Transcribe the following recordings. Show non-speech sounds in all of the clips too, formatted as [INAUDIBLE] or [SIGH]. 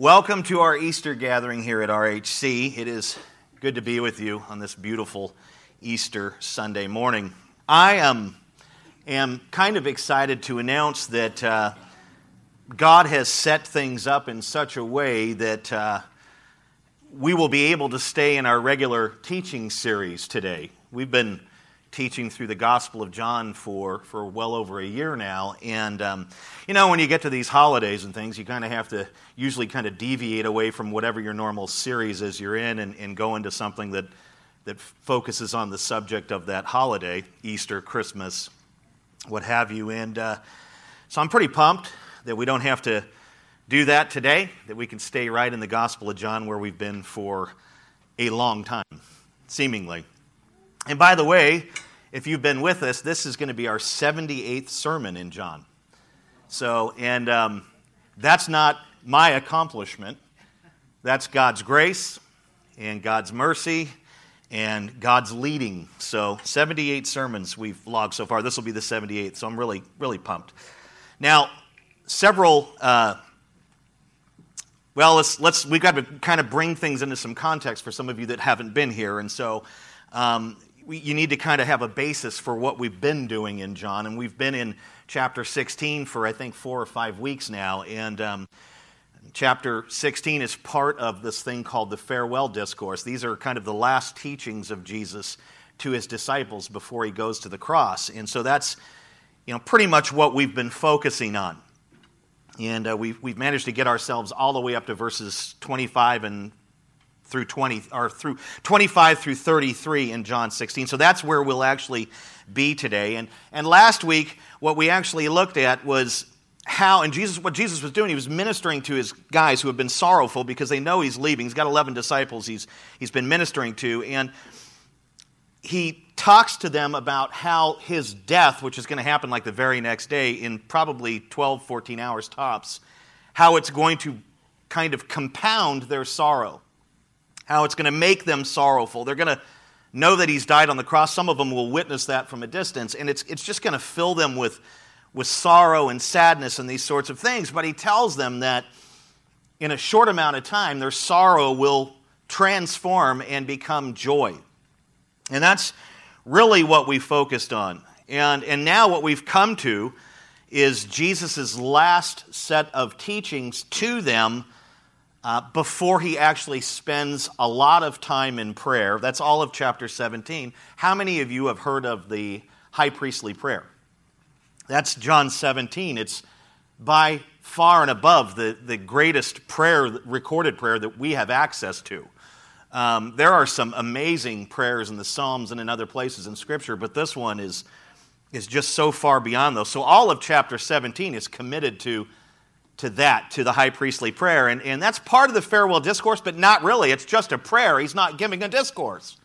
Welcome to our Easter gathering here at RHC. It is good to be with you on this beautiful Easter Sunday morning. I am, am kind of excited to announce that uh, God has set things up in such a way that uh, we will be able to stay in our regular teaching series today. We've been teaching through the Gospel of John for, for well over a year now. And, um, you know, when you get to these holidays and things, you kind of have to usually kind of deviate away from whatever your normal series is you're in and, and go into something that, that focuses on the subject of that holiday Easter, Christmas, what have you. And uh, so I'm pretty pumped that we don't have to do that today, that we can stay right in the Gospel of John where we've been for a long time, seemingly. And by the way, if you've been with us, this is going to be our 78th sermon in John. So, and um, that's not my accomplishment. That's God's grace and God's mercy and God's leading. So, 78 sermons we've logged so far. This will be the 78th, so I'm really, really pumped. Now, several. Uh, well, let's, let's, we've got to kind of bring things into some context for some of you that haven't been here. And so, um, we, you need to kind of have a basis for what we've been doing in John. And we've been in chapter 16 for, I think, four or five weeks now. And um, chapter 16 is part of this thing called the farewell discourse. These are kind of the last teachings of Jesus to his disciples before he goes to the cross. And so that's you know, pretty much what we've been focusing on. And uh, we've, we've managed to get ourselves all the way up to verses 25 and through 20 or through 25 through 33 in John 16. So that's where we'll actually be today. And and last week what we actually looked at was how and Jesus what Jesus was doing he was ministering to his guys who have been sorrowful because they know he's leaving. He's got 11 disciples he's he's been ministering to and he talks to them about how his death, which is going to happen like the very next day in probably 12, 14 hours tops, how it's going to kind of compound their sorrow how it's going to make them sorrowful. They're going to know that he's died on the cross. Some of them will witness that from a distance, and it's, it's just going to fill them with, with sorrow and sadness and these sorts of things. But he tells them that in a short amount of time, their sorrow will transform and become joy. And that's really what we focused on. And, and now what we've come to is Jesus' last set of teachings to them uh, before he actually spends a lot of time in prayer. That's all of chapter 17. How many of you have heard of the high priestly prayer? That's John 17. It's by far and above the, the greatest prayer, recorded prayer that we have access to. Um, there are some amazing prayers in the Psalms and in other places in Scripture, but this one is, is just so far beyond those. So all of chapter 17 is committed to to that, to the high priestly prayer. And, and that's part of the farewell discourse, but not really. It's just a prayer. He's not giving a discourse.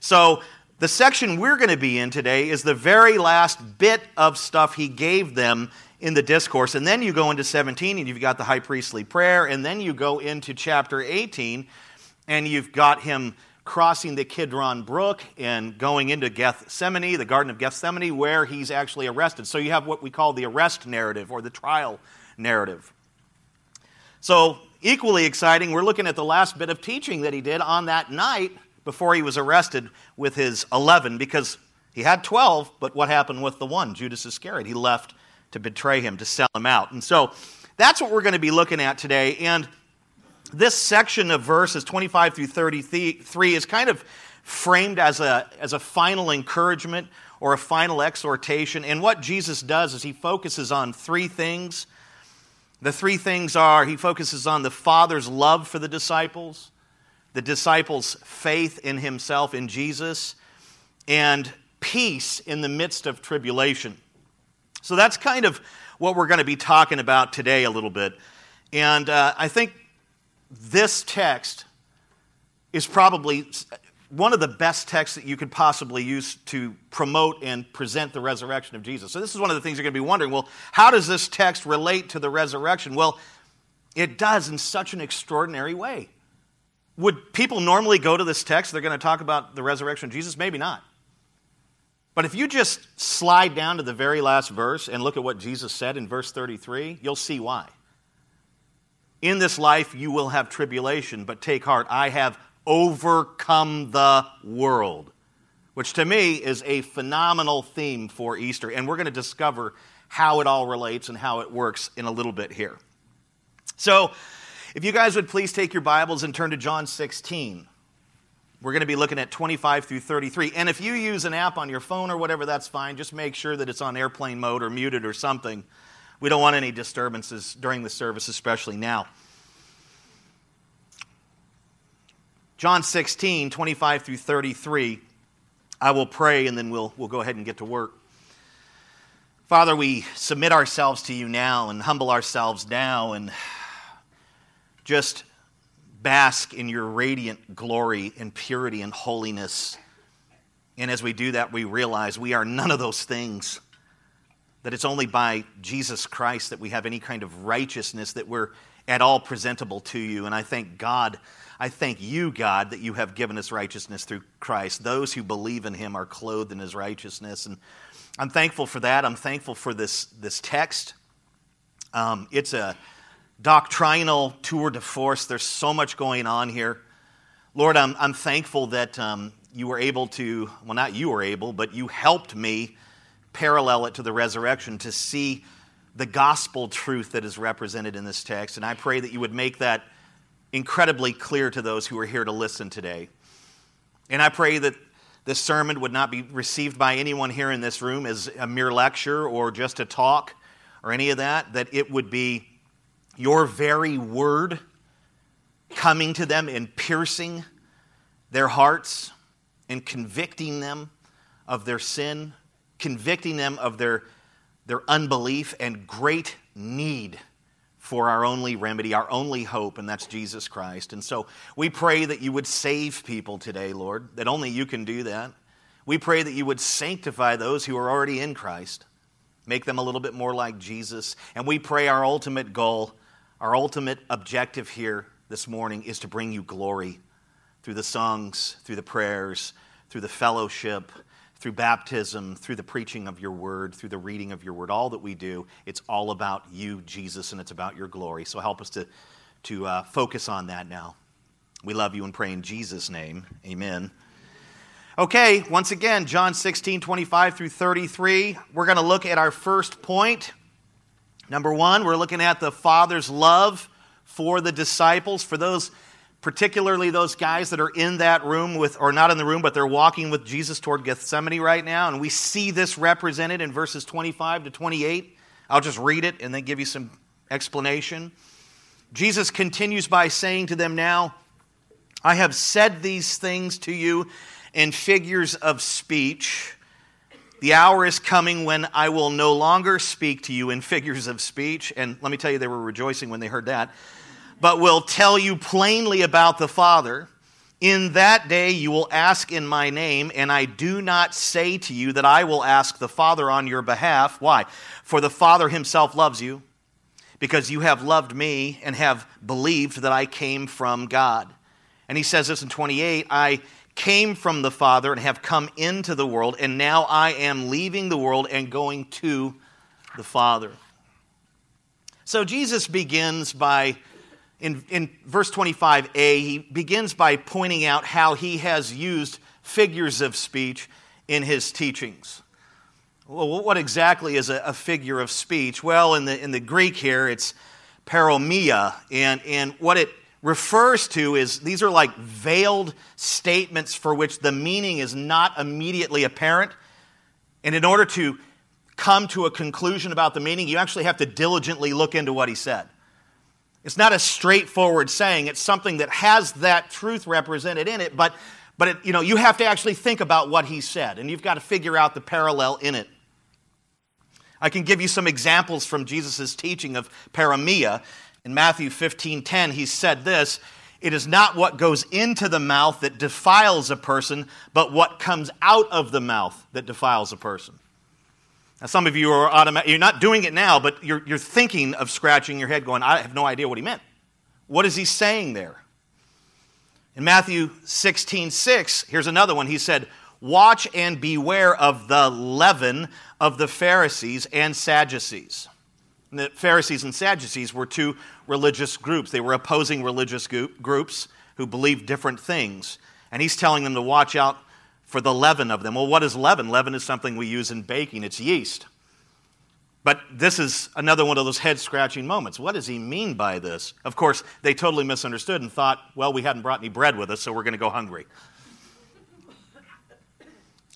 So the section we're going to be in today is the very last bit of stuff he gave them in the discourse. And then you go into 17 and you've got the high priestly prayer. And then you go into chapter 18 and you've got him crossing the Kidron Brook and going into Gethsemane, the Garden of Gethsemane, where he's actually arrested. So you have what we call the arrest narrative or the trial narrative. So, equally exciting, we're looking at the last bit of teaching that he did on that night before he was arrested with his 11, because he had 12, but what happened with the one, Judas Iscariot? He left to betray him, to sell him out. And so, that's what we're going to be looking at today. And this section of verses 25 through 33 is kind of framed as a, as a final encouragement or a final exhortation. And what Jesus does is he focuses on three things the three things are he focuses on the Father's love for the disciples, the disciples' faith in himself, in Jesus, and peace in the midst of tribulation. So that's kind of what we're going to be talking about today a little bit. And uh, I think this text is probably one of the best texts that you could possibly use to promote and present the resurrection of Jesus. So, this is one of the things you're going to be wondering well, how does this text relate to the resurrection? Well, it does in such an extraordinary way. Would people normally go to this text? They're going to talk about the resurrection of Jesus? Maybe not. But if you just slide down to the very last verse and look at what Jesus said in verse 33, you'll see why. In this life you will have tribulation, but take heart, I have overcome the world, which to me is a phenomenal theme for Easter. And we're going to discover how it all relates and how it works in a little bit here. So, if you guys would please take your Bibles and turn to John 16. We're going to be looking at 25 through 33. And if you use an app on your phone or whatever, that's fine. Just make sure that it's on airplane mode or muted or something. We don't want any disturbances during the service, especially now. John 16, 25 through 33. I will pray and then we'll, we'll go ahead and get to work. Father, we submit ourselves to you now and humble ourselves now and just bask in your radiant glory and purity and holiness. And as we do that, we realize we are none of those things. That it's only by Jesus Christ that we have any kind of righteousness, that we're at all presentable to you. And I thank God I thank you, God, that you have given us righteousness through Christ. Those who believe in him are clothed in his righteousness. And I'm thankful for that. I'm thankful for this, this text. Um, it's a doctrinal tour de force. There's so much going on here. Lord, I'm, I'm thankful that um, you were able to, well, not you were able, but you helped me parallel it to the resurrection to see the gospel truth that is represented in this text. And I pray that you would make that incredibly clear to those who are here to listen today. And I pray that this sermon would not be received by anyone here in this room as a mere lecture or just a talk or any of that, that it would be your very word coming to them and piercing their hearts and convicting them of their sin, convicting them of their, their unbelief and great need for our only remedy, our only hope, and that's Jesus Christ. And so we pray that you would save people today, Lord, that only you can do that. We pray that you would sanctify those who are already in Christ, make them a little bit more like Jesus. And we pray our ultimate goal, our ultimate objective here this morning is to bring you glory through the songs, through the prayers, through the fellowship through baptism, through the preaching of your word, through the reading of your word, all that we do, it's all about you, Jesus, and it's about your glory. So help us to, to uh, focus on that now. We love you and pray in Jesus' name. Amen. Okay, once again, John 16, 25 through 33. We're going to look at our first point. Number one, we're looking at the Father's love for the disciples, for those particularly those guys that are in that room with, or not in the room, but they're walking with Jesus toward Gethsemane right now. And we see this represented in verses 25 to 28. I'll just read it and then give you some explanation. Jesus continues by saying to them now, I have said these things to you in figures of speech. The hour is coming when I will no longer speak to you in figures of speech. And let me tell you, they were rejoicing when they heard that but will tell you plainly about the Father. In that day you will ask in my name, and I do not say to you that I will ask the Father on your behalf. Why? For the Father himself loves you, because you have loved me and have believed that I came from God. And he says this in 28 I came from the Father and have come into the world, and now I am leaving the world and going to the Father. So Jesus begins by in, in verse 25a, he begins by pointing out how he has used figures of speech in his teachings. Well, what exactly is a, a figure of speech? Well, in the, in the Greek here, it's paroimia, and, and what it refers to is these are like veiled statements for which the meaning is not immediately apparent. And in order to come to a conclusion about the meaning, you actually have to diligently look into what he said. It's not a straightforward saying. It's something that has that truth represented in it, but, but it, you, know, you have to actually think about what he said, and you've got to figure out the parallel in it. I can give you some examples from Jesus' teaching of paroimia. In Matthew 15 10, he said this It is not what goes into the mouth that defiles a person, but what comes out of the mouth that defiles a person. Now, some of you are automatic, you're not doing it now, but you're, you're thinking of scratching your head, going, I have no idea what he meant. What is he saying there? In Matthew 16, 6, here's another one. He said, Watch and beware of the leaven of the Pharisees and Sadducees. And the Pharisees and Sadducees were two religious groups. They were opposing religious groups who believed different things. And he's telling them to watch out for the leaven of them. Well, what is leaven? Leaven is something we use in baking, it's yeast. But this is another one of those head scratching moments. What does he mean by this? Of course, they totally misunderstood and thought, well, we hadn't brought any bread with us, so we're going to go hungry.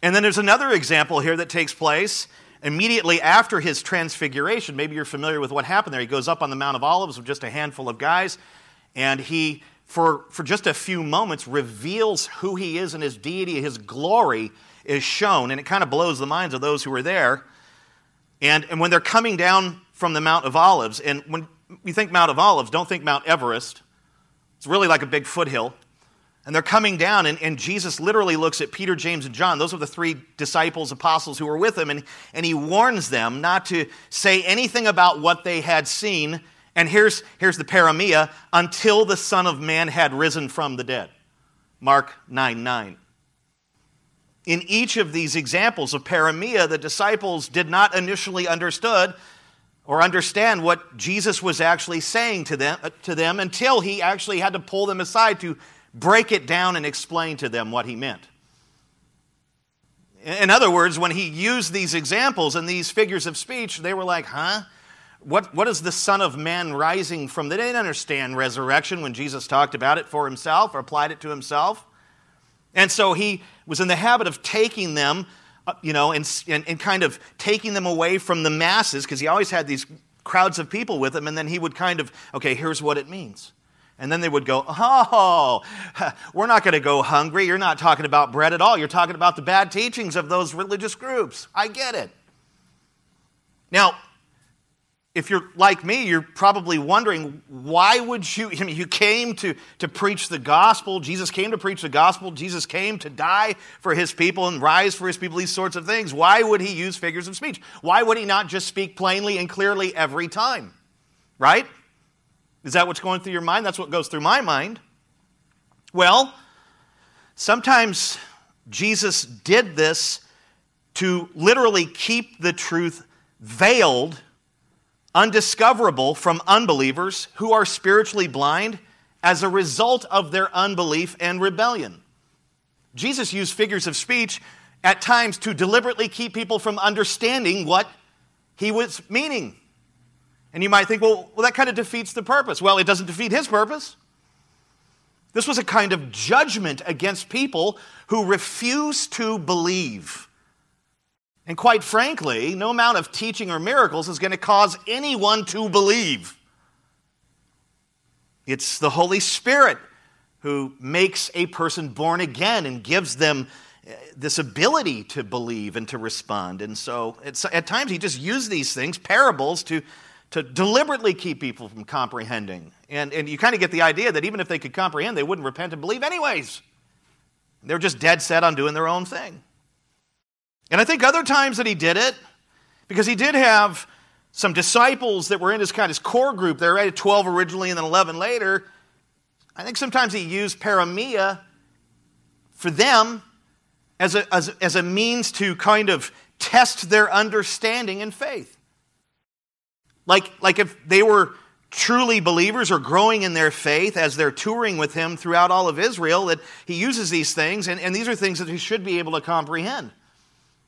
And then there's another example here that takes place immediately after his transfiguration. Maybe you're familiar with what happened there. He goes up on the Mount of Olives with just a handful of guys, and he, for, for just a few moments, reveals who he is and his deity. His glory is shown, and it kind of blows the minds of those who are there. And, and when they're coming down from the Mount of Olives, and when you think Mount of Olives, don't think Mount Everest. It's really like a big foothill. And they're coming down, and, and Jesus literally looks at Peter, James, and John. Those are the three disciples, apostles who were with him, and, and he warns them not to say anything about what they had seen. And here's, here's the paroimia until the Son of Man had risen from the dead. Mark 9 9. In each of these examples of paroimia, the disciples did not initially understood or understand what Jesus was actually saying to them, uh, to them until he actually had to pull them aside to break it down and explain to them what he meant. In other words, when he used these examples and these figures of speech, they were like, huh? What, what is the Son of Man rising from? They didn't understand resurrection when Jesus talked about it for himself or applied it to himself. And so he was in the habit of taking them, uh, you know, and, and, and kind of taking them away from the masses because he always had these crowds of people with him. And then he would kind of, okay, here's what it means. And then they would go, Oh, [LAUGHS] we're not going to go hungry. You're not talking about bread at all. You're talking about the bad teachings of those religious groups. I get it. Now, if you're like me, you're probably wondering why would you? [LAUGHS] I mean, you came to, to preach the gospel. Jesus came to preach the gospel. Jesus came to die for his people and rise for his people, these sorts of things. Why would he use figures of speech? Why would he not just speak plainly and clearly every time? Right? Is that what's going through your mind? That's what goes through my mind. Well, sometimes Jesus did this to literally keep the truth veiled, undiscoverable from unbelievers who are spiritually blind as a result of their unbelief and rebellion. Jesus used figures of speech at times to deliberately keep people from understanding what he was meaning. And you might think, well, well that kind of defeats the purpose. Well, it doesn't defeat his purpose. This was a kind of judgment against people who refuse to believe. And quite frankly, no amount of teaching or miracles is going to cause anyone to believe. It's the Holy Spirit who makes a person born again and gives them uh, this ability to believe and to respond. And so at times he just used these things, parables, to to deliberately keep people from comprehending. And, and you kind of get the idea that even if they could comprehend, they wouldn't repent and believe anyways. They're just dead set on doing their own thing. And I think other times that he did it, because he did have some disciples that were in his kind of core group. There were at 12 originally and then 11 later. I think sometimes he used paroimia for them as a, as, as a means to kind of test their understanding and faith. Like, like if they were truly believers or growing in their faith as they're touring with him throughout all of Israel, that he uses these things, and, and these are things that he should be able to comprehend.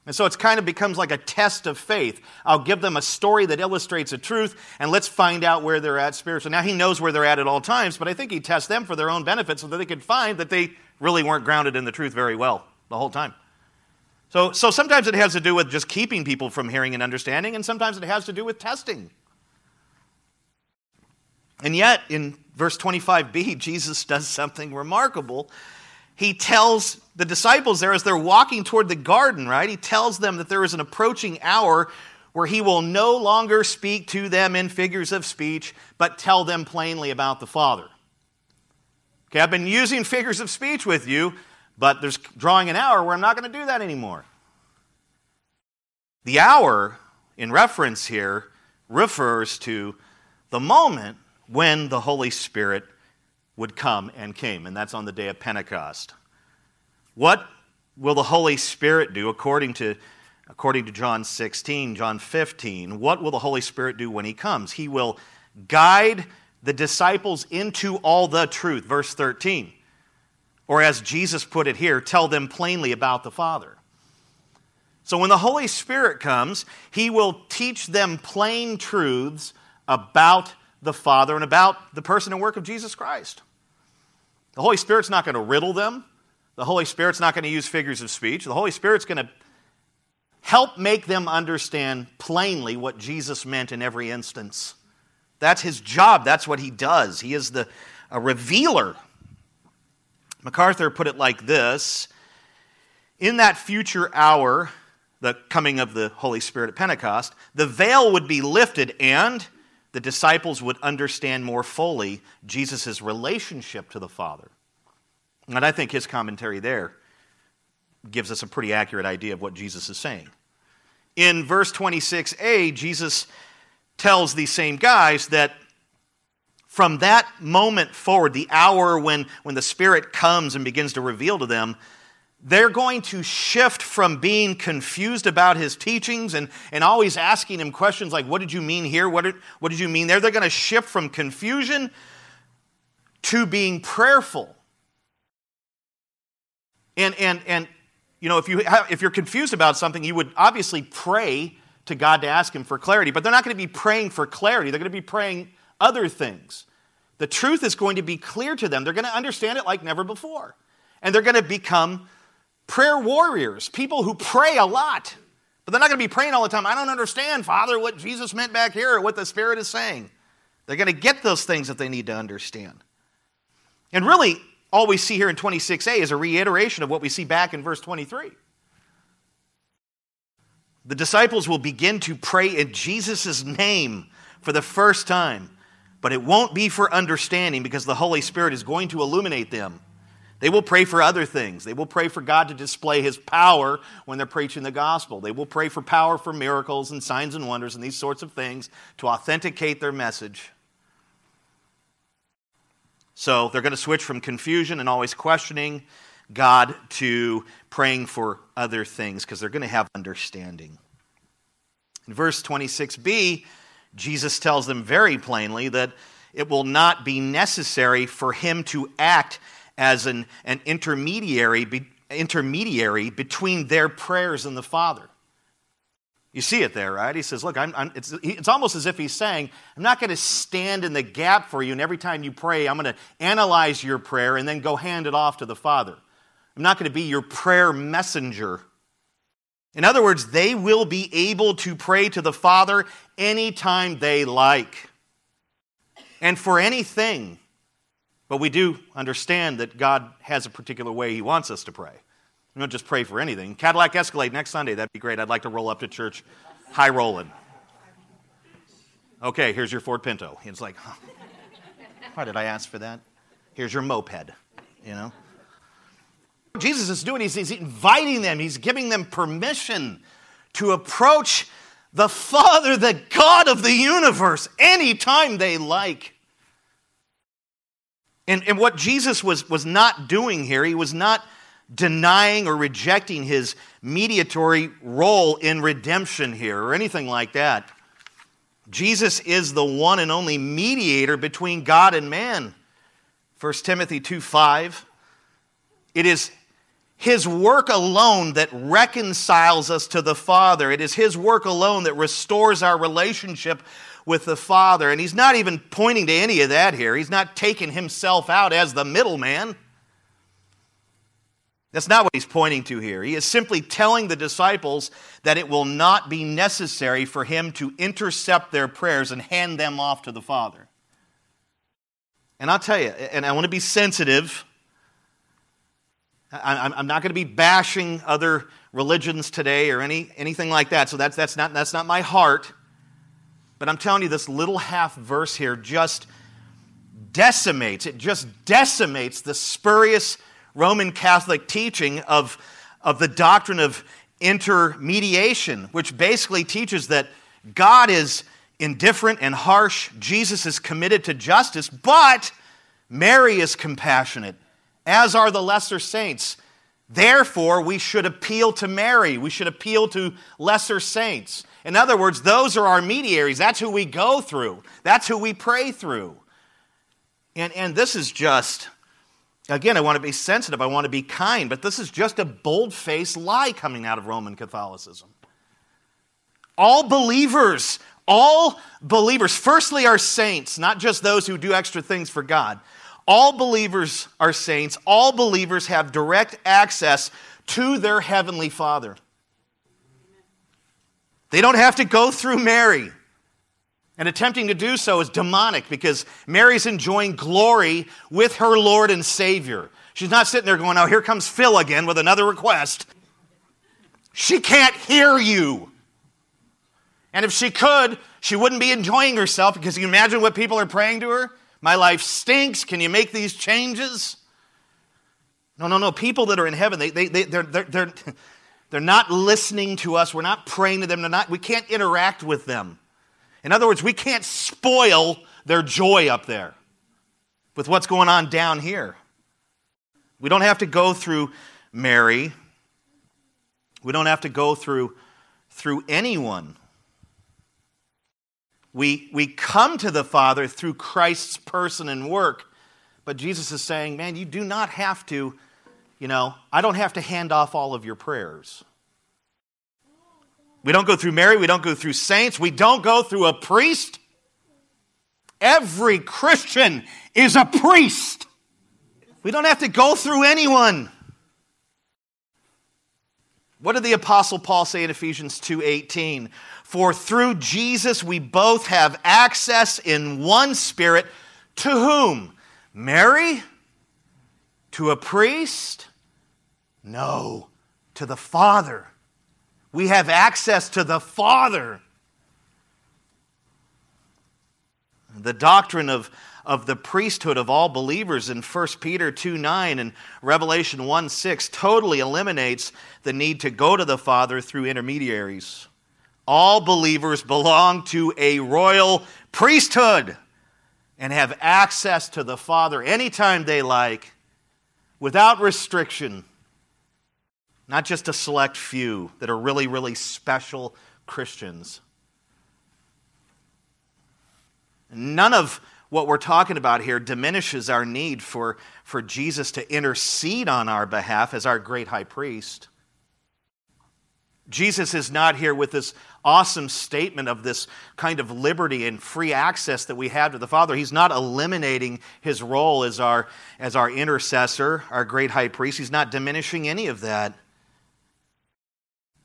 And so it's kind of becomes like a test of faith. I'll give them a story that illustrates a truth, and let's find out where they're at spiritually. Now, he knows where they're at at all times, but I think he tests them for their own benefit so that they could find that they really weren't grounded in the truth very well the whole time. So, so sometimes it has to do with just keeping people from hearing and understanding, and sometimes it has to do with testing. And yet, in verse 25b, [LAUGHS] Jesus does something remarkable. He tells the disciples there as they're walking toward the garden, right? He tells them that there is an approaching hour where he will no longer speak to them in figures of speech, but tell them plainly about the Father. Okay, I've been using figures of speech with you, but there's drawing an hour where I'm not going to do that anymore. The hour in reference here refers to the moment when the Holy Spirit would come and came, and that's on the day of Pentecost. What will the Holy Spirit do according to according to John 16, John 15, what will the Holy Spirit do when he comes? He will guide the disciples into all the truth, verse 13. Or as Jesus put it here, tell them plainly about the Father. So when the Holy Spirit comes, he will teach them plain truths about the Father and about the person and work of Jesus Christ. The Holy Spirit's not going to riddle them. The Holy Spirit's not going to use figures of speech. The Holy Spirit's going to help make them understand plainly what Jesus meant in every instance. That's his job. That's what he does. He is the a revealer. MacArthur put it like this In that future hour, the coming of the Holy Spirit at Pentecost, the veil would be lifted and the disciples would understand more fully Jesus' relationship to the Father. And I think his commentary there gives us a pretty accurate idea of what Jesus is saying. In verse 26a, Jesus tells these same guys that from that moment forward, the hour when, when the Spirit comes and begins to reveal to them, they're going to shift from being confused about his teachings and, and always asking him questions like, What did you mean here? What did, what did you mean there? They're going to shift from confusion to being prayerful and, and, and you know, if, you have, if you're confused about something, you would obviously pray to God to ask Him for clarity. But they're not going to be praying for clarity, they're going to be praying other things. The truth is going to be clear to them. They're going to understand it like never before. And they're going to become prayer warriors, people who pray a lot. But they're not going to be praying all the time. I don't understand, Father, what Jesus meant back here or what the Spirit is saying. They're going to get those things that they need to understand. And really, all we see here in 26a is a reiteration of what we see back in verse 23. The disciples will begin to pray in Jesus' name for the first time, but it won't be for understanding because the Holy Spirit is going to illuminate them. They will pray for other things. They will pray for God to display His power when they're preaching the gospel. They will pray for power for miracles and signs and wonders and these sorts of things to authenticate their message. So they're going to switch from confusion and always questioning God to praying for other things because they're going to have understanding. In verse 26b, Jesus tells them very plainly that it will not be necessary for him to act as an, an intermediary, be, intermediary between their prayers and the Father. You see it there, right? He says, Look, I'm, I'm, it's, it's almost as if he's saying, I'm not going to stand in the gap for you, and every time you pray, I'm going to analyze your prayer and then go hand it off to the Father. I'm not going to be your prayer messenger. In other words, they will be able to pray to the Father anytime they like and for anything. But we do understand that God has a particular way He wants us to pray. We don't just pray for anything. Cadillac Escalade next Sunday, that'd be great. I'd like to roll up to church high rolling. Okay, here's your Ford Pinto. It's like, huh, why did I ask for that? Here's your moped, you know? Jesus is doing, he's, he's inviting them, he's giving them permission to approach the Father, the God of the universe, anytime they like. And, and what Jesus was, was not doing here, he was not denying or rejecting his mediatory role in redemption here or anything like that. Jesus is the one and only mediator between God and man. 1 Timothy 2 5. It is his work alone that reconciles us to the Father. It is his work alone that restores our relationship with the Father. And he's not even pointing to any of that here. He's not taking himself out as the middleman. That's not what he's pointing to here. He is simply telling the disciples that it will not be necessary for him to intercept their prayers and hand them off to the Father. And I'll tell you, and I want to be sensitive. I'm not going to be bashing other religions today or any, anything like that, so that's, that's, not, that's not my heart. But I'm telling you, this little half verse here just decimates, it just decimates the spurious Roman Catholic teaching of, of the doctrine of intermediation, which basically teaches that God is indifferent and harsh, Jesus is committed to justice, but Mary is compassionate, as are the lesser saints. Therefore, we should appeal to Mary. We should appeal to lesser saints. In other words, those are our mediaries. That's who we go through, that's who we pray through. And, and this is just, again, I want to be sensitive, I want to be kind, but this is just a bold faced lie coming out of Roman Catholicism. All believers, all believers, firstly, are saints, not just those who do extra things for God. All believers are saints. All believers have direct access to their heavenly Father. They don't have to go through Mary. And attempting to do so is demonic because Mary's enjoying glory with her Lord and Savior. She's not sitting there going, Oh, here comes Phil again with another request. She can't hear you. And if she could, she wouldn't be enjoying herself because you imagine what people are praying to her? My life stinks. Can you make these changes? No, no, no. People that are in heaven, they, they, they, they're, they're, they're, they're not listening to us. We're not praying to them. They're not, we can't interact with them. In other words, we can't spoil their joy up there with what's going on down here. We don't have to go through Mary. We don't have to go through, through anyone we, we come to the Father through Christ's person and work. But Jesus is saying, man, you do not have to, you know, I don't have to hand off all of your prayers. We don't go through Mary, we don't go through saints, we don't go through a priest. Every Christian is a priest. We don't have to go through anyone. What did the apostle Paul say in Ephesians 2:18? For through Jesus we both have access in one spirit to whom? Mary? To a priest? No, to the Father. We have access to the Father. The doctrine of, of the priesthood of all believers in 1 Peter 2 9 and Revelation 1 6 totally eliminates the need to go to the Father through intermediaries. All believers belong to a royal priesthood and have access to the Father anytime they like without restriction. Not just a select few that are really, really special Christians. None of what we're talking about here diminishes our need for, for Jesus to intercede on our behalf as our great high priest. Jesus is not here with this awesome statement of this kind of liberty and free access that we have to the Father. He's not eliminating his role as our, as our intercessor, our great high priest. He's not diminishing any of that.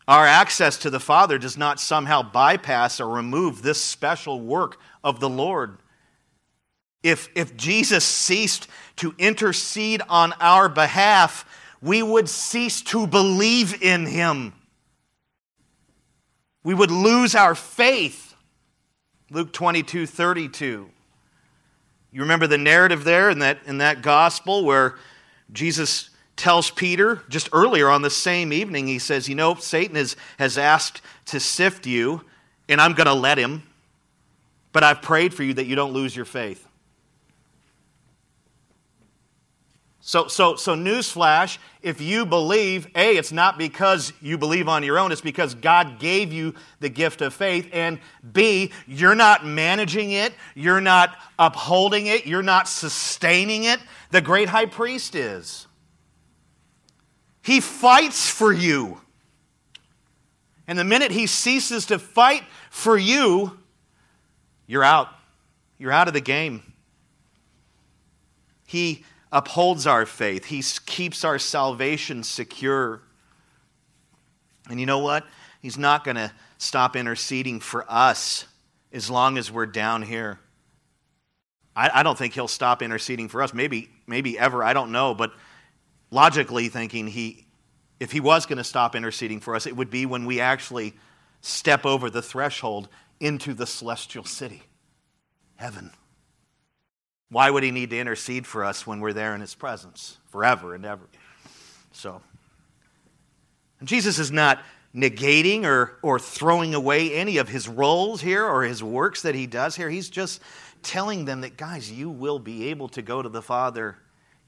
Our access to the Father does not somehow bypass or remove this special work of the Lord. If, if Jesus ceased to intercede on our behalf, we would cease to believe in him. We would lose our faith. Luke 22 32. You remember the narrative there in that, in that gospel where Jesus tells Peter, just earlier on the same evening, he says, You know, Satan has, has asked to sift you, and I'm going to let him, but I've prayed for you that you don't lose your faith. So, so, so newsflash, if you believe, A, it's not because you believe on your own, it's because God gave you the gift of faith. And B, you're not managing it, you're not upholding it, you're not sustaining it. The great high priest is. He fights for you. And the minute he ceases to fight for you, you're out. You're out of the game. He upholds our faith, He keeps our salvation secure. And you know what? He's not going to stop interceding for us as long as we're down here. I, I, don't think he'll stop interceding for us. Maybe, maybe ever. I don't know. But logically thinking, he, if he was going to stop interceding for us, it would be when we actually step over the threshold into the celestial city, heaven. Why would he need to intercede for us when we're there in his presence forever and ever? So, Jesus is not negating or, or throwing away any of his roles here or his works that he does here. He's just telling them that, guys, you will be able to go to the Father,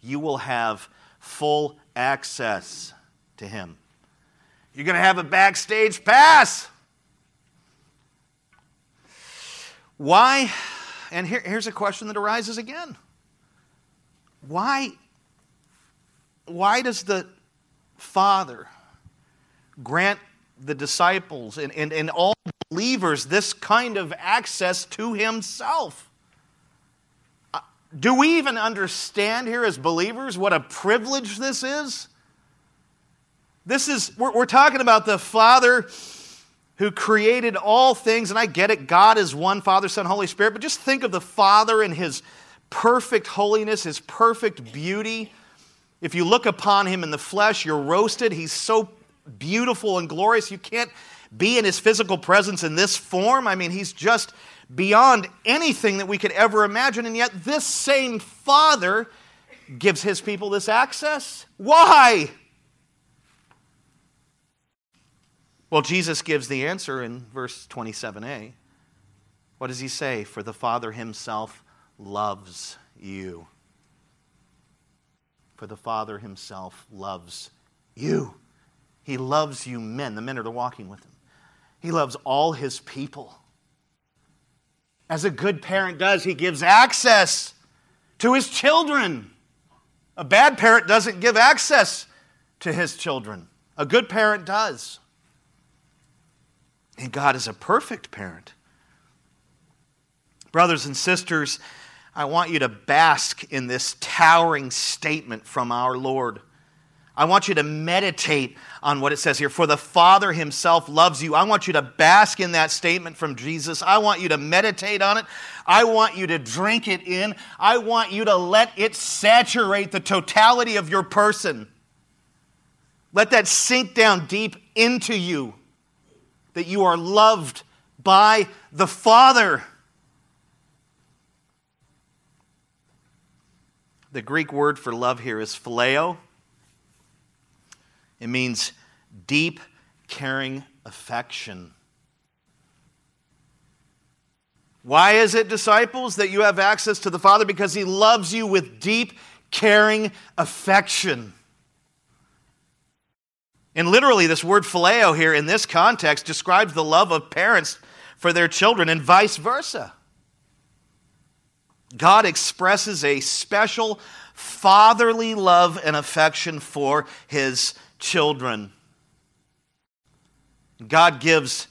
you will have full access. to Him. You're going to have a backstage pass. Why? And here, here's a question that arises again. Why, why does the Father grant the disciples and, and, and all believers this kind of access to Himself? Do we even understand here as believers what a privilege this is? This is, we're, we're talking about the Father who created all things, and I get it, God is one, Father, Son, Holy Spirit, but just think of the Father and His perfect holiness, His perfect beauty. If you look upon Him in the flesh, you're roasted. He's so beautiful and glorious. You can't be in His physical presence in this form. I mean, He's just beyond anything that we could ever imagine, and yet this same Father gives His people this access. Why? Well, Jesus gives the answer in verse 27a. What does he say? For the Father himself loves you. For the Father himself loves you. He loves you, men, the men are walking with him. He loves all his people. As a good parent does, he gives access to his children. A bad parent doesn't give access to his children, a good parent does. And God is a perfect parent. Brothers and sisters, I want you to bask in this towering statement from our Lord. I want you to meditate on what it says here. For the Father Himself loves you. I want you to bask in that statement from Jesus. I want you to meditate on it. I want you to drink it in. I want you to let it saturate the totality of your person. Let that sink down deep into you that you are loved by the Father. The Greek word for love here is phileo. It means deep, caring affection. Why is it, disciples, that you have access to the Father? Because He loves you with deep, caring affection. And literally, this word phileo here in this context describes the love of parents for their children and vice versa. God expresses a special fatherly love and affection for his children. God gives,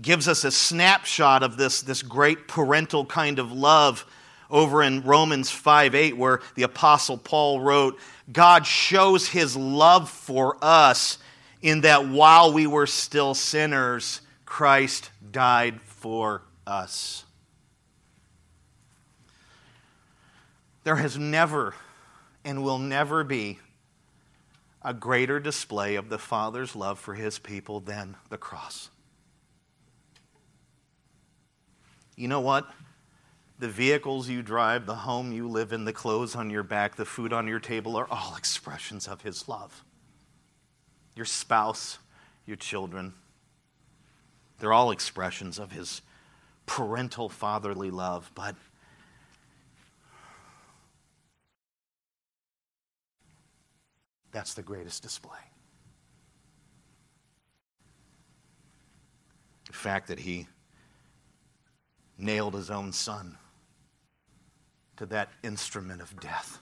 gives us a snapshot of this, this great parental kind of love over in Romans 5 8, where the Apostle Paul wrote, God shows his love for us in that while we were still sinners, Christ died for us. There has never and will never be a greater display of the Father's love for his people than the cross. You know what? The vehicles you drive, the home you live in, the clothes on your back, the food on your table are all expressions of his love your spouse, your children. They're all expressions of his parental fatherly love, but that's the greatest display. The fact that he nailed his own son to that instrument of death.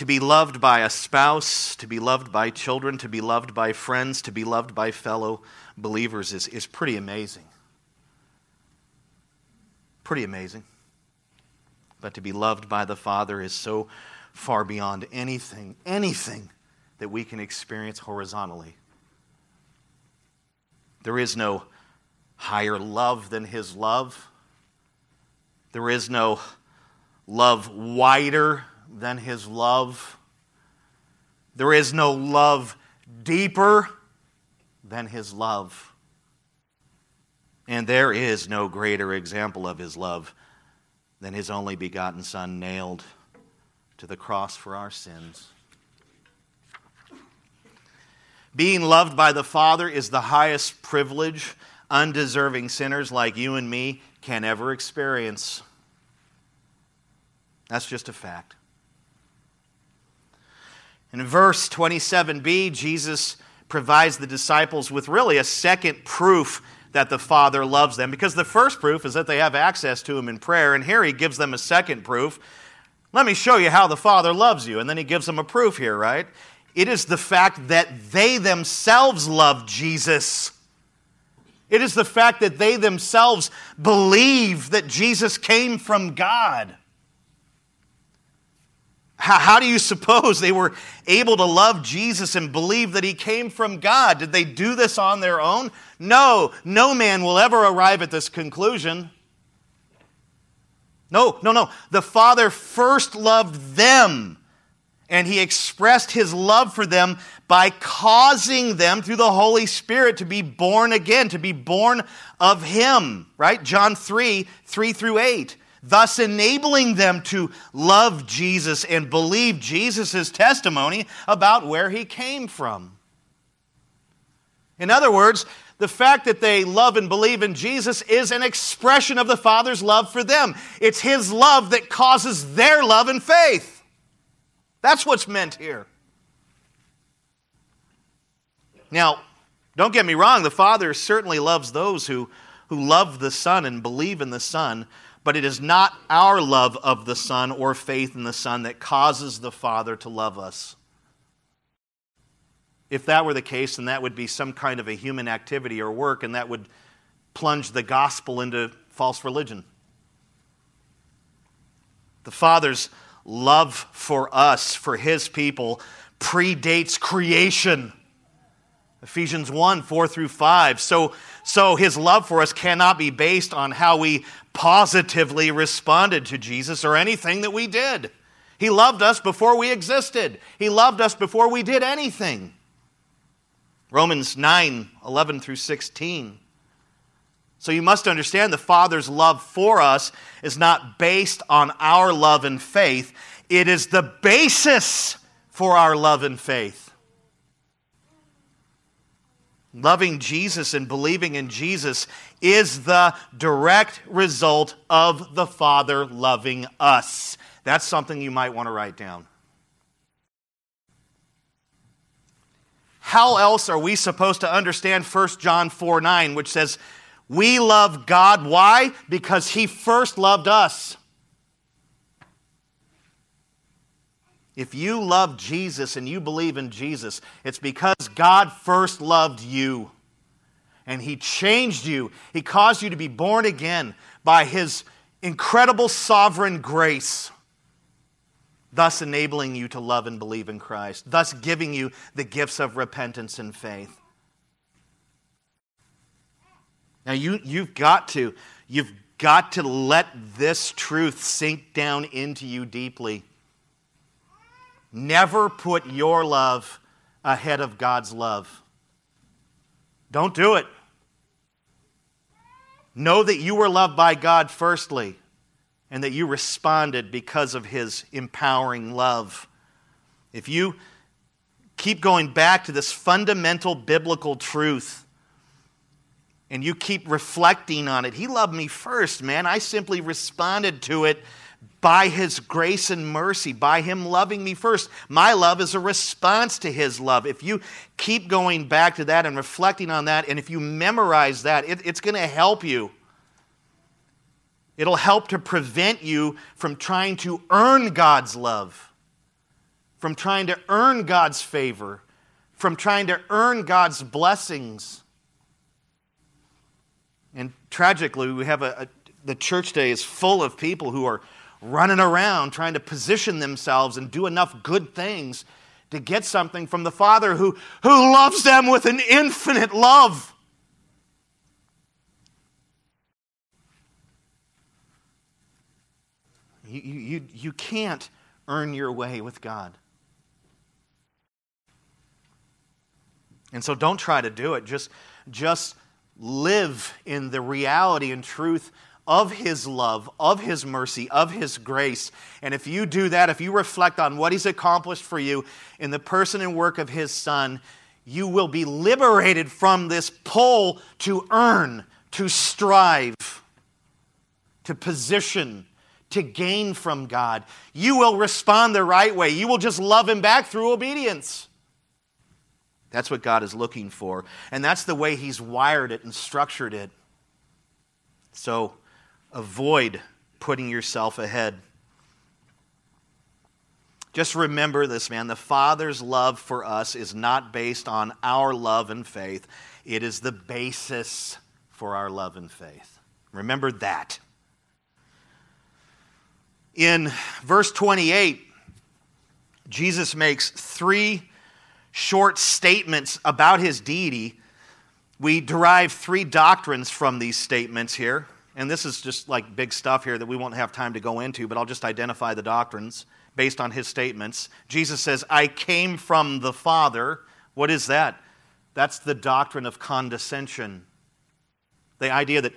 to be loved by a spouse, to be loved by children, to be loved by friends, to be loved by fellow believers is, is pretty amazing. Pretty amazing. But to be loved by the Father is so far beyond anything, anything that we can experience horizontally. There is no higher love than His love. There is no love wider than his love. There is no love deeper than his love. And there is no greater example of his love than his only begotten Son nailed to the cross for our sins. Being loved by the Father is the highest privilege undeserving sinners like you and me can ever experience. That's just a fact. In verse 27b, Jesus provides the disciples with really a second proof that the Father loves them. Because the first proof is that they have access to Him in prayer, and here He gives them a second proof. Let me show you how the Father loves you. And then He gives them a proof here, right? It is the fact that they themselves love Jesus. It is the fact that they themselves believe that Jesus came from God. How, do you suppose they were able to love Jesus and believe that he came from God? Did they do this on their own? No, no man will ever arrive at this conclusion. No, no, no. The Father first loved them, and he expressed his love for them by causing them through the Holy Spirit to be born again, to be born of him, right? John 3 3 through 8 thus enabling them to love Jesus and believe Jesus' testimony about where he came from. In other words, the fact that they love and believe in Jesus is an expression of the Father's love for them. It's His love that causes their love and faith. That's what's meant here. Now, don't get me wrong, the Father certainly loves those who, who love the Son and believe in the Son, but it is not our love of the Son or faith in the Son that causes the Father to love us. If that were the case, then that would be some kind of a human activity or work, and that would plunge the gospel into false religion. The Father's love for us, for His people, predates creation. Ephesians 1 4 through 5. So, so his love for us cannot be based on how we positively responded to Jesus or anything that we did. He loved us before we existed, He loved us before we did anything. Romans 9 11 through 16. So you must understand the Father's love for us is not based on our love and faith, it is the basis for our love and faith. Loving Jesus and believing in Jesus is the direct result of the Father loving us. That's something you might want to write down. How else are we supposed to understand 1 John 4 9, which says, We love God? Why? Because He first loved us. If you love Jesus and you believe in Jesus, it's because God first loved you. And He changed you. He caused you to be born again by His incredible sovereign grace, thus enabling you to love and believe in Christ, thus giving you the gifts of repentance and faith. Now you, you've got to, you've got to let this truth sink down into you deeply. Never put your love ahead of God's love. Don't do it. Know that you were loved by God firstly and that you responded because of his empowering love. If you keep going back to this fundamental biblical truth and you keep reflecting on it, he loved me first, man. I simply responded to it by His grace and mercy, by Him loving me first. My love is a response to His love. If you keep going back to that and reflecting on that, and if you memorize that, it, it's going to help you. It'll help to prevent you from trying to earn God's love, from trying to earn God's favor, from trying to earn God's blessings. And tragically, we have a, a the church day is full of people who are running around trying to position themselves and do enough good things to get something from the Father who, who loves them with an infinite love. You, you, you can't earn your way with God. And so don't try to do it. Just, just live in the reality and truth of His love, of His mercy, of His grace. And if you do that, if you reflect on what He's accomplished for you in the person and work of His Son, you will be liberated from this pull to earn, to strive, to position, to gain from God. You will respond the right way. You will just love Him back through obedience. That's what God is looking for. And that's the way He's wired it and structured it. So avoid putting yourself ahead. Just remember this, man. The Father's love for us is not based on our love and faith, it is the basis for our love and faith. Remember that. In verse 28, Jesus makes three short statements about his deity. We derive three doctrines from these statements here. And this is just like big stuff here that we won't have time to go into, but I'll just identify the doctrines based on his statements. Jesus says, I came from the Father. What is that? That's the doctrine of condescension. The idea that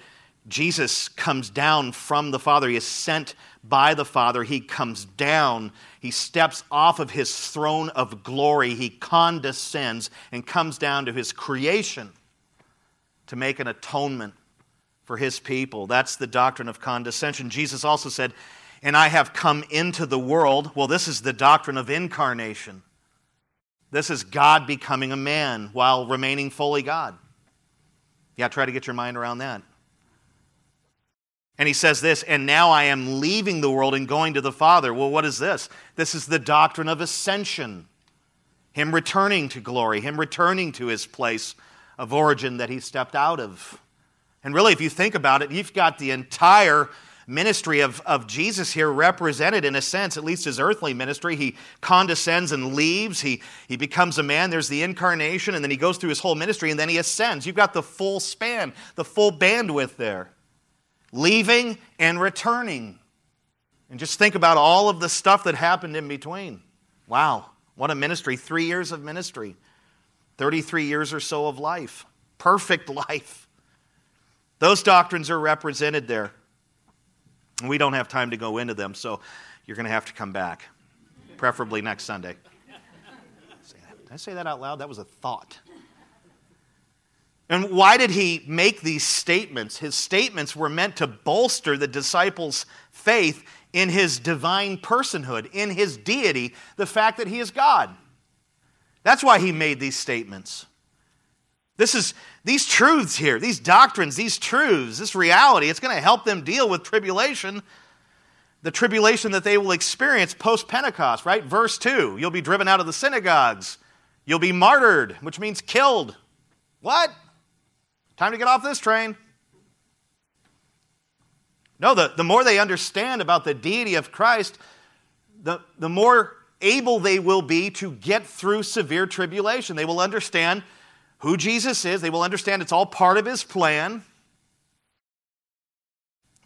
Jesus comes down from the Father. He is sent by the Father. He comes down. He steps off of his throne of glory. He condescends and comes down to his creation to make an atonement for his people. That's the doctrine of condescension. Jesus also said, And I have come into the world. Well, this is the doctrine of incarnation. This is God becoming a man while remaining fully God. Yeah, try to get your mind around that. And he says this, and now I am leaving the world and going to the Father. Well, what is this? This is the doctrine of ascension. Him returning to glory, him returning to his place of origin that he stepped out of. And really, if you think about it, you've got the entire ministry of, of Jesus here represented in a sense, at least his earthly ministry. He condescends and leaves, he, he becomes a man, there's the incarnation, and then he goes through his whole ministry, and then he ascends. You've got the full span, the full bandwidth there. Leaving and returning. And just think about all of the stuff that happened in between. Wow, what a ministry. Three years of ministry, 33 years or so of life. Perfect [LAUGHS] life. Those doctrines are represented there. We don't have time to go into them, so you're going to have to come back, preferably next Sunday. Did I say that out loud? That was a thought. And why did he make these statements? His statements were meant to bolster the disciples' faith in his divine personhood, in his deity, the fact that he is God. That's why he made these statements. This is these truths here, these doctrines, these truths, this reality, it's going to help them deal with tribulation, the tribulation that they will experience post Pentecost, right? Verse 2 You'll be driven out of the synagogues, you'll be martyred, which means killed. What? Time to get off this train. No, the, the more they understand about the deity of Christ, the, the more able they will be to get through severe tribulation. They will understand who Jesus is. They will understand it's all part of his plan.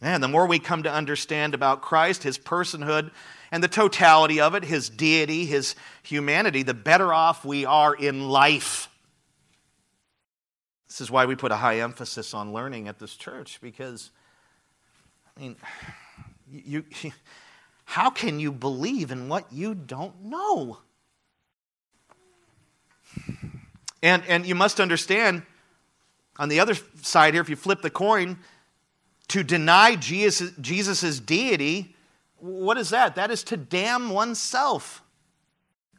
And the more we come to understand about Christ, his personhood, and the totality of it, his deity, his humanity, the better off we are in life. This is why we put a high emphasis on learning at this church because, I mean, you, [LAUGHS] how can you believe in what you don't know? And, and you must understand, on the other side here, if you flip the coin, to deny Jesus' Jesus's deity, what is that? That is to damn oneself.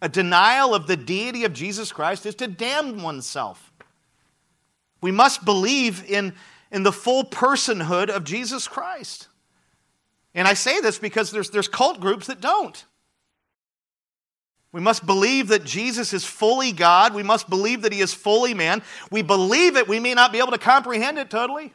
A denial of the deity of Jesus Christ is to damn oneself. We must believe in, in the full personhood of Jesus Christ. And I say this because there's, there's cult groups that don't. We must believe that Jesus is fully God. We must believe that he is fully man. We believe it. We may not be able to comprehend it totally.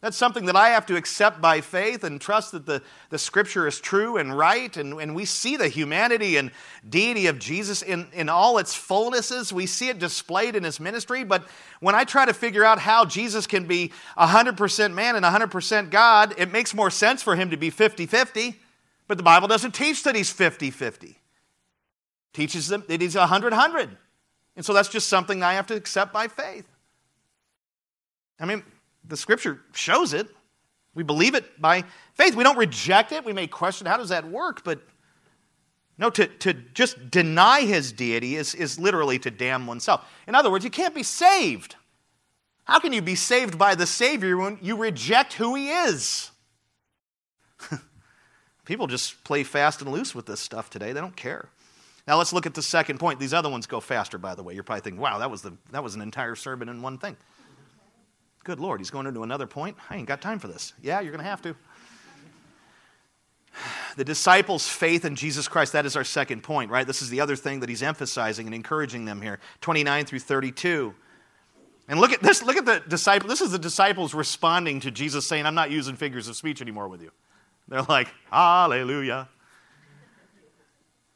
That's something that I have to accept by faith and trust that the, the scripture is true and right. And, and we see the humanity and deity of Jesus in, in all its fullnesses. We see it displayed in his ministry. But when I try to figure out how Jesus can be 100% man and 100% God, it makes more sense for him to be 50 50. But the Bible doesn't teach that he's 50 50 teaches them that he's 100 100. And so that's just something I have to accept by faith. I mean, the scripture shows it. We believe it by faith. We don't reject it. We may question how does that work, but no, to, to just deny his deity is, is literally to damn oneself. In other words, you can't be saved. How can you be saved by the Savior when you reject who he is? [LAUGHS] People just play fast and loose with this stuff today. They don't care. Now let's look at the second point. These other ones go faster, by the way. You're probably thinking, wow, that was, the, that was an entire sermon in one thing. Good Lord, he's going into another point? I ain't got time for this. Yeah, you're going to have to. [SIGHS] The disciples' faith in Jesus Christ, that is our second point, right? This is the other thing that he's emphasizing and encouraging them here. 29 through 32. And look at this, look at the disciple. This is the disciples responding to Jesus saying, I'm not using figures of speech anymore with you. They're like, Hallelujah.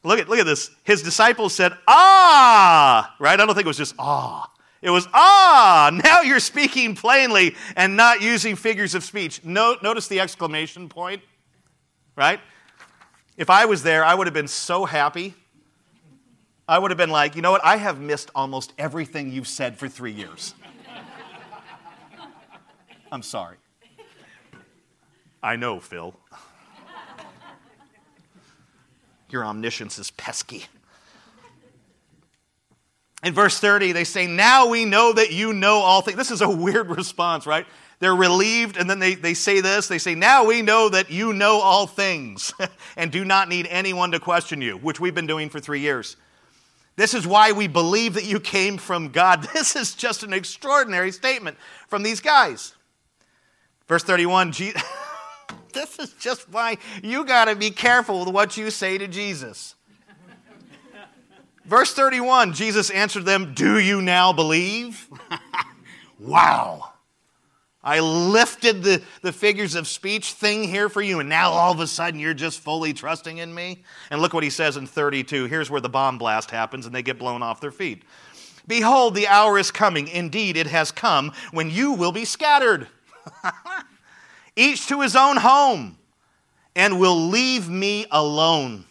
Look at, look at this. His disciples said, Ah, right? I don't think it was just ah. It was, ah, now you're speaking plainly and not using figures of speech. Note, notice the exclamation point, right? If I was there, I would have been so happy. I would have been like, you know what? I have missed almost everything you've said for three years. I'm sorry. I know, Phil. Your omniscience is pesky. In verse 30, they say, Now we know that you know all things. This is a weird response, right? They're relieved, and then they, they say this. They say, Now we know that you know all things [LAUGHS] and do not need anyone to question you, which we've been doing for three years. This is why we believe that you came from God. [LAUGHS] This is just an extraordinary statement from these guys. Verse 31, [LAUGHS] this is just why you got to be careful with what you say to Jesus. [LAUGHS] Verse 31 Jesus answered them, Do you now believe? [LAUGHS] wow. I lifted the, the figures of speech thing here for you, and now all of a sudden you're just fully trusting in me? And look what he says in 32. Here's where the bomb blast happens, and they get blown off their feet. Behold, the hour is coming. Indeed, it has come when you will be scattered, [LAUGHS] each to his own home, and will leave me alone.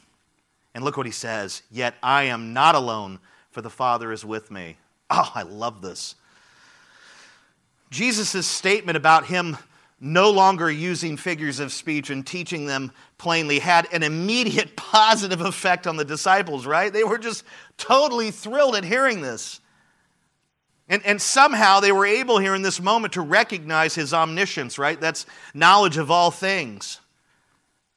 And look what he says Yet I am not alone, for the Father is with me. Oh, I love this. Jesus' statement about him no longer using figures of speech and teaching them plainly had an immediate [LAUGHS] positive effect on the disciples, right? They were just totally thrilled at hearing this. And, and somehow they were able here in this moment to recognize his omniscience, right? That's knowledge of all things.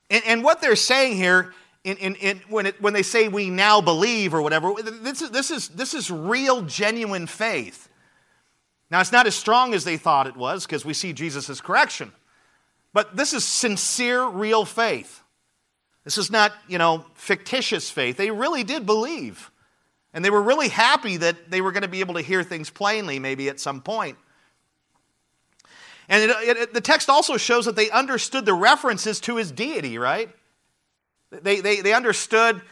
And, and what they're saying here in, in, in, when, it, when they say we now believe or whatever, this is, this, is, this is real, genuine faith. Now, it's not as strong as they thought it was because we see Jesus' correction, but this is sincere, real faith. This is not, you know, fictitious faith. They really did believe. And they were really happy that they were going to be able to hear things plainly, maybe at some point. And it, it, the text also shows that they understood the references to his deity, right? They, they, they understood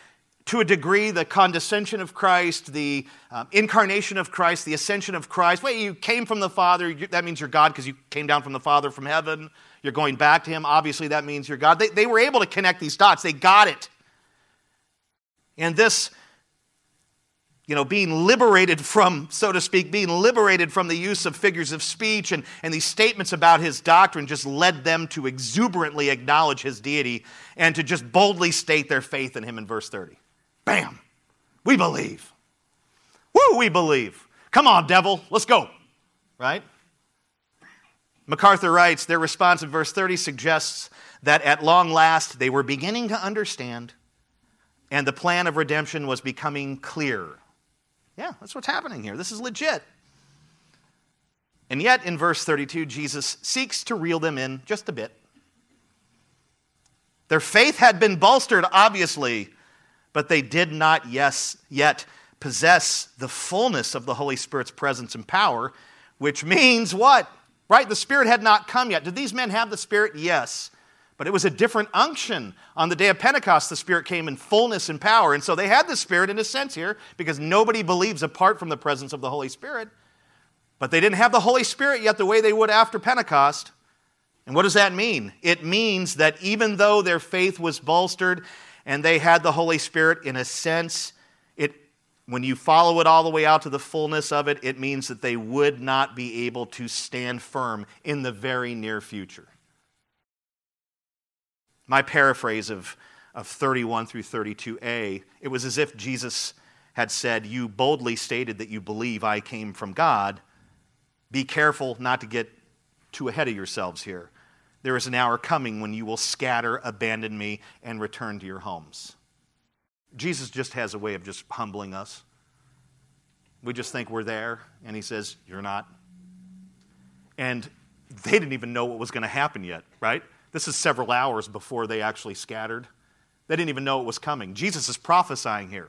to a degree the condescension of Christ, the um, incarnation of Christ, the ascension of Christ. Wait, you came from the Father, you, that means you're God because you came down from the Father from heaven. You're going back to Him, obviously that means you're God. They, they were able to connect these dots, they got it. And this you know, being liberated from, so to speak, being liberated from the use of figures of speech and, and these statements about his doctrine just led them to exuberantly acknowledge his deity and to just boldly state their faith in him in verse 30. Bam! We believe. Woo, we believe. Come on, devil, let's go. Right? MacArthur writes their response in verse 30 suggests that at long last they were beginning to understand and the plan of redemption was becoming clear. Yeah, that's what's happening here. This is legit. And yet, in verse 32, Jesus seeks to reel them in just a bit. Their faith had been bolstered, obviously, but they did not yes, yet possess the fullness of the Holy Spirit's presence and power, which means what? Right? The Spirit had not come yet. Did these men have the Spirit? Yes. But it was a different unction. On the day of Pentecost, the Spirit came in fullness and power. And so they had the Spirit in a sense here because nobody believes apart from the presence of the Holy Spirit. But they didn't have the Holy Spirit yet the way they would after Pentecost. And what does that mean? It means that even though their faith was bolstered and they had the Holy Spirit, in a sense, it, when you follow it all the way out to the fullness of it, it means that they would not be able to stand firm in the very near future. My paraphrase of, of 31 through 32a, it was as if Jesus had said, You boldly stated that you believe I came from God. Be careful not to get too ahead of yourselves here. there is an hour coming when you will scatter, abandon me, and return to your homes. Jesus just has a way of just humbling us. We just think we're there, and he says, You're not. And they didn't even know what was going to happen yet, right? This is several hours before they actually scattered. They didn't even know it was coming. Jesus is prophesying here.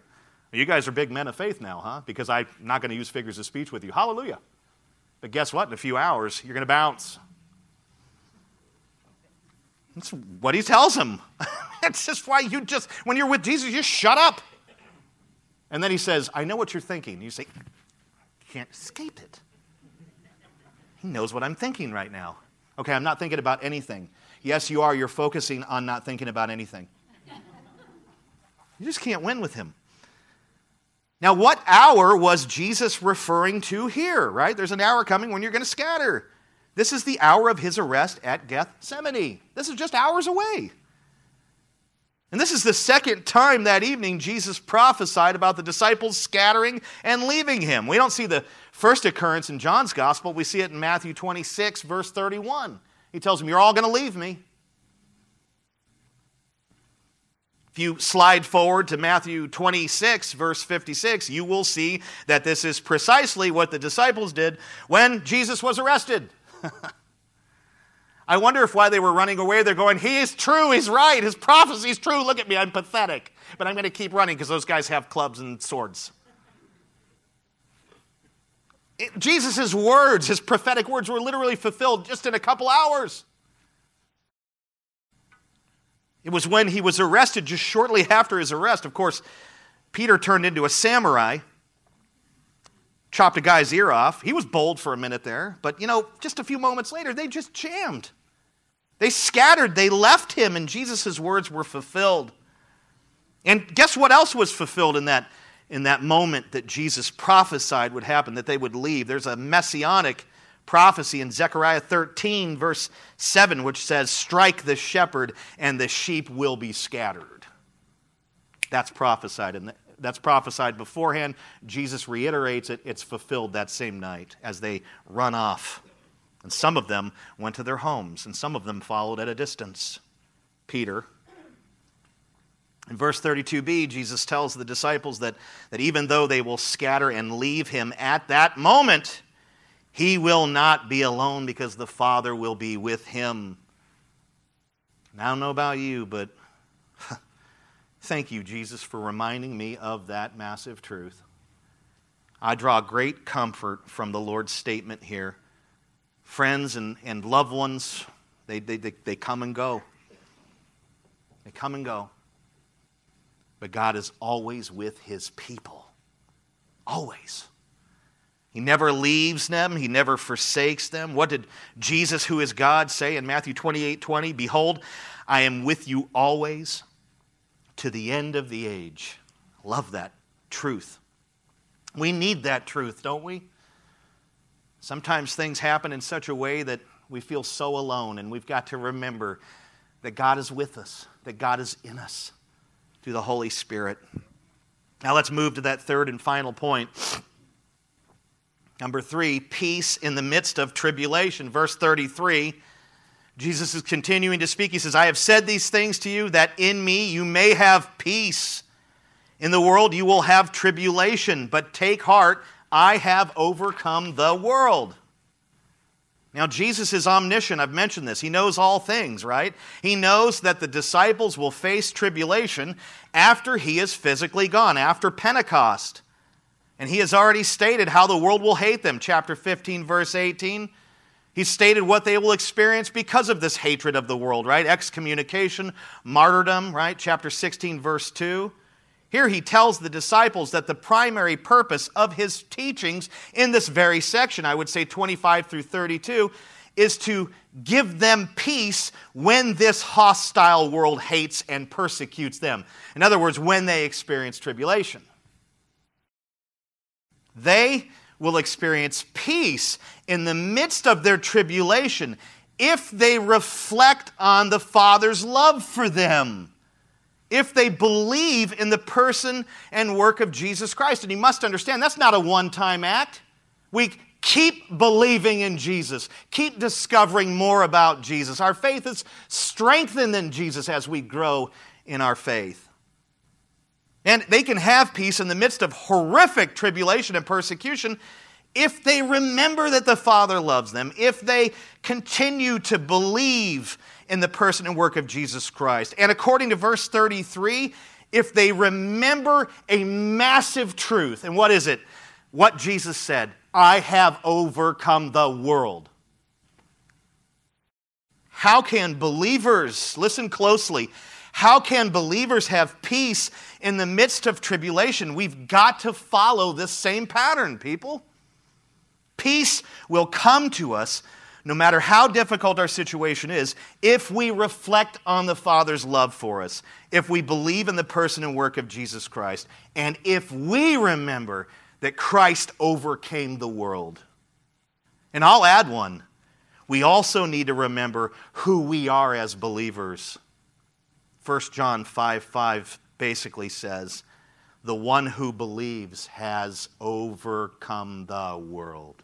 You guys are big men of faith now, huh? Because I'm not going to use figures of speech with you. Hallelujah. But guess what? In a few hours, you're going to bounce. That's what he tells him. [LAUGHS] That's just why you just, when you're with Jesus, you shut up. And then he says, I know what you're thinking. You say, you can't escape it. He knows what I'm thinking right now. Okay, I'm not thinking about anything. Yes, you are. You're focusing on not thinking about anything. You just can't win with him. Now, what hour was Jesus referring to here, right? There's an hour coming when you're going to scatter. This is the hour of his arrest at Gethsemane. This is just hours away. And this is the second time that evening Jesus prophesied about the disciples scattering and leaving him. We don't see the first occurrence in John's gospel, we see it in Matthew 26, verse 31. He tells them, You're all going to leave me. If you slide forward to Matthew 26, verse 56, you will see that this is precisely what the disciples did when Jesus was arrested. [LAUGHS] I wonder if while they were running away, they're going, He is true, He's right, His prophecy is true. Look at me, I'm pathetic. But I'm going to keep running because those guys have clubs and swords. Jesus' words, his prophetic words, were literally fulfilled just in a couple hours. It was when he was arrested, just shortly after his arrest. Of course, Peter turned into a samurai chopped a guy's ear off. He was bold for a minute there, but you know, just a few moments later, they just jammed. They scattered, they left him, and Jesus' words were fulfilled. And guess what else was fulfilled in that, in that moment that Jesus prophesied would happen, that they would leave? There's a messianic prophecy in Zechariah 13, verse 7, which says, Strike the shepherd, and the sheep will be scattered. That's prophesied the, that's prophesied beforehand. Jesus reiterates it. It's fulfilled that same night as they run off. And some of them went to their homes, and some of them followed at a distance. Peter. In verse 32b, Jesus tells the disciples that, that even though they will scatter and leave him at that moment, he will not be alone because the Father will be with him. I don't know about you, but [LAUGHS] Thank you, Jesus, for reminding me of that massive truth. I draw great comfort from the Lord's statement here. Friends and, and loved ones, they, they, they, they come and go. They come and go. But God is always with his people. Always. He never leaves them, he never forsakes them. What did Jesus, who is God, say in Matthew 28 20? Behold, I am with you always to the end of the age. Love that truth. We need that truth, don't we? Sometimes things happen in such a way that we feel so alone, and we've got to remember that God is with us, that God is in us through the Holy Spirit. Now let's move to that third and final point. Number three, peace in the midst of tribulation. Verse 33 Jesus is continuing to speak. He says, I have said these things to you that in me you may have peace. In the world you will have tribulation, but take heart, I have overcome the world. Now, Jesus is omniscient. I've mentioned this. He knows all things, right? He knows that the disciples will face tribulation after he is physically gone, after Pentecost. And he has already stated how the world will hate them. Chapter 15, verse 18. He stated what they will experience because of this hatred of the world, right? Excommunication, martyrdom, right? Chapter 16, verse 2. Here he tells the disciples that the primary purpose of his teachings in this very section, I would say 25 through 32, is to give them peace when this hostile world hates and persecutes them. In other words, when they experience tribulation. They will experience peace in the midst of their tribulation if they reflect on the Father's love for them, if they believe in the person and work of Jesus Christ. And you must understand that's not a one time act. We keep believing in Jesus. Keep discovering more about Jesus. Our faith is strengthened in Jesus as we grow in our faith. And they can have peace in the midst of horrific tribulation and persecution if they remember that the Father loves them, if they continue to believe in the person and work of Jesus Christ. And according to verse 33, if they remember a massive truth, and what is it? What Jesus said I have overcome the world. How can believers, listen closely, how can believers have peace in the midst of tribulation? We've got to follow this same pattern, people. Peace will come to us no matter how difficult our situation is if we reflect on the Father's love for us, if we believe in the person and work of Jesus Christ, and if we remember that Christ overcame the world. And I'll add one. We also need to remember who we are as believers. 1 John 5 5 basically says, The one who believes has overcome the world.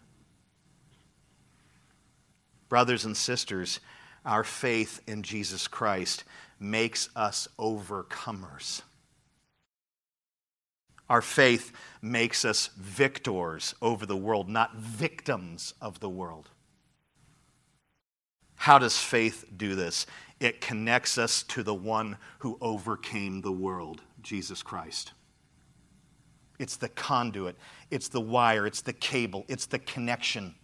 Brothers and sisters, our faith in Jesus Christ makes us overcomers. Our faith makes us victors over the world, not victims of the world. How does faith do this? It connects us to the one who overcame the world, Jesus Christ. It's the conduit, it's the wire, it's the cable, it's the connection.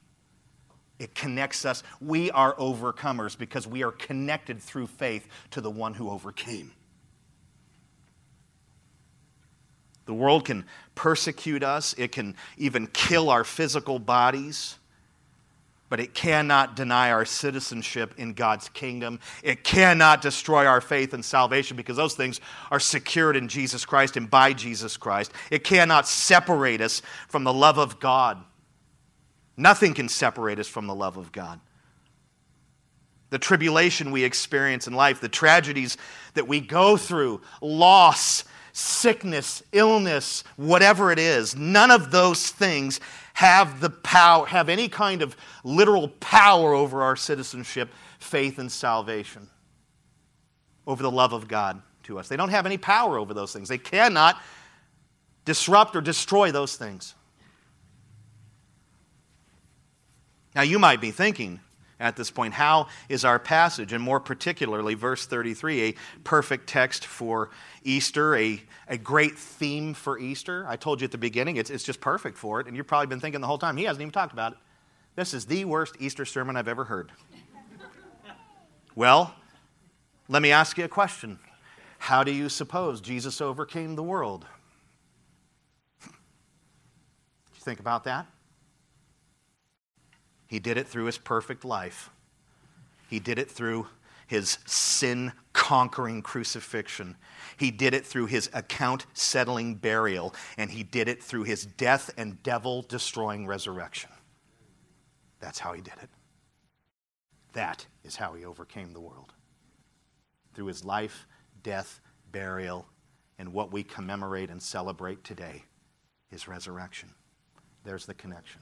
It connects us. We are overcomers because we are connected through faith to the one who overcame. The world can persecute us, it can even kill our physical bodies, but it cannot deny our citizenship in God's kingdom. It cannot destroy our faith and salvation because those things are secured in Jesus Christ and by Jesus Christ. It cannot separate us from the love of God Nothing can separate us from the love of God. The tribulation we experience in life, the tragedies that we go through, loss, sickness, illness, whatever it is, none of those things have the power, have any kind of literal power over our citizenship, faith, and salvation, over the love of God to us. They don't have any power over those things. They cannot disrupt or destroy those things. Now, you might be thinking at this point, how is our passage, and more particularly verse 33, a perfect text for Easter, a, a great theme for Easter? I told you at the beginning, it's, it's just perfect for it, and you've probably been thinking the whole time, he hasn't even talked about it. This is the worst Easter sermon I've ever heard. well, let me ask you a question. How do you suppose Jesus overcame the world? Did you think about that? He did it through his perfect life. He did it through his sin conquering crucifixion. He did it through his account settling burial. And he did it through his death and devil destroying resurrection. That's how he did it. That is how he overcame the world. Through his life, death, burial, and what we commemorate and celebrate today, his resurrection. There's the connection.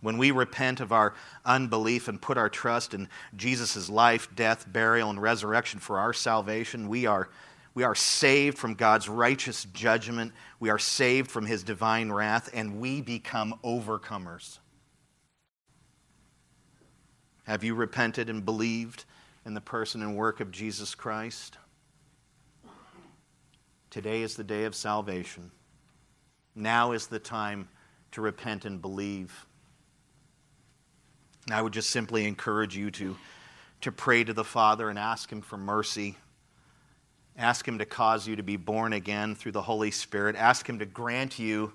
When we repent of our unbelief and put our trust in Jesus' life, death, burial, and resurrection for our salvation, we are, we are saved from God's righteous judgment. We are saved from his divine wrath, and we become overcomers. Have you repented and believed in the person and work of Jesus Christ? Today is the day of salvation. Now is the time to repent and believe. I would just simply encourage you to, to pray to the Father and ask Him for mercy. Ask Him to cause you to be born again through the Holy Spirit. Ask Him to grant you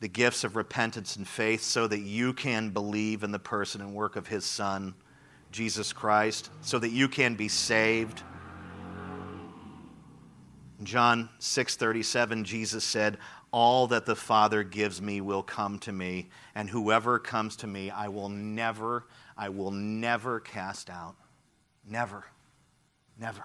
the gifts of repentance and faith so that you can believe in the person and work of His Son, Jesus Christ, so that you can be saved. John 6:37 Jesus said, all that the Father gives me will come to me, and whoever comes to me, I will never, I will never cast out. Never. Never.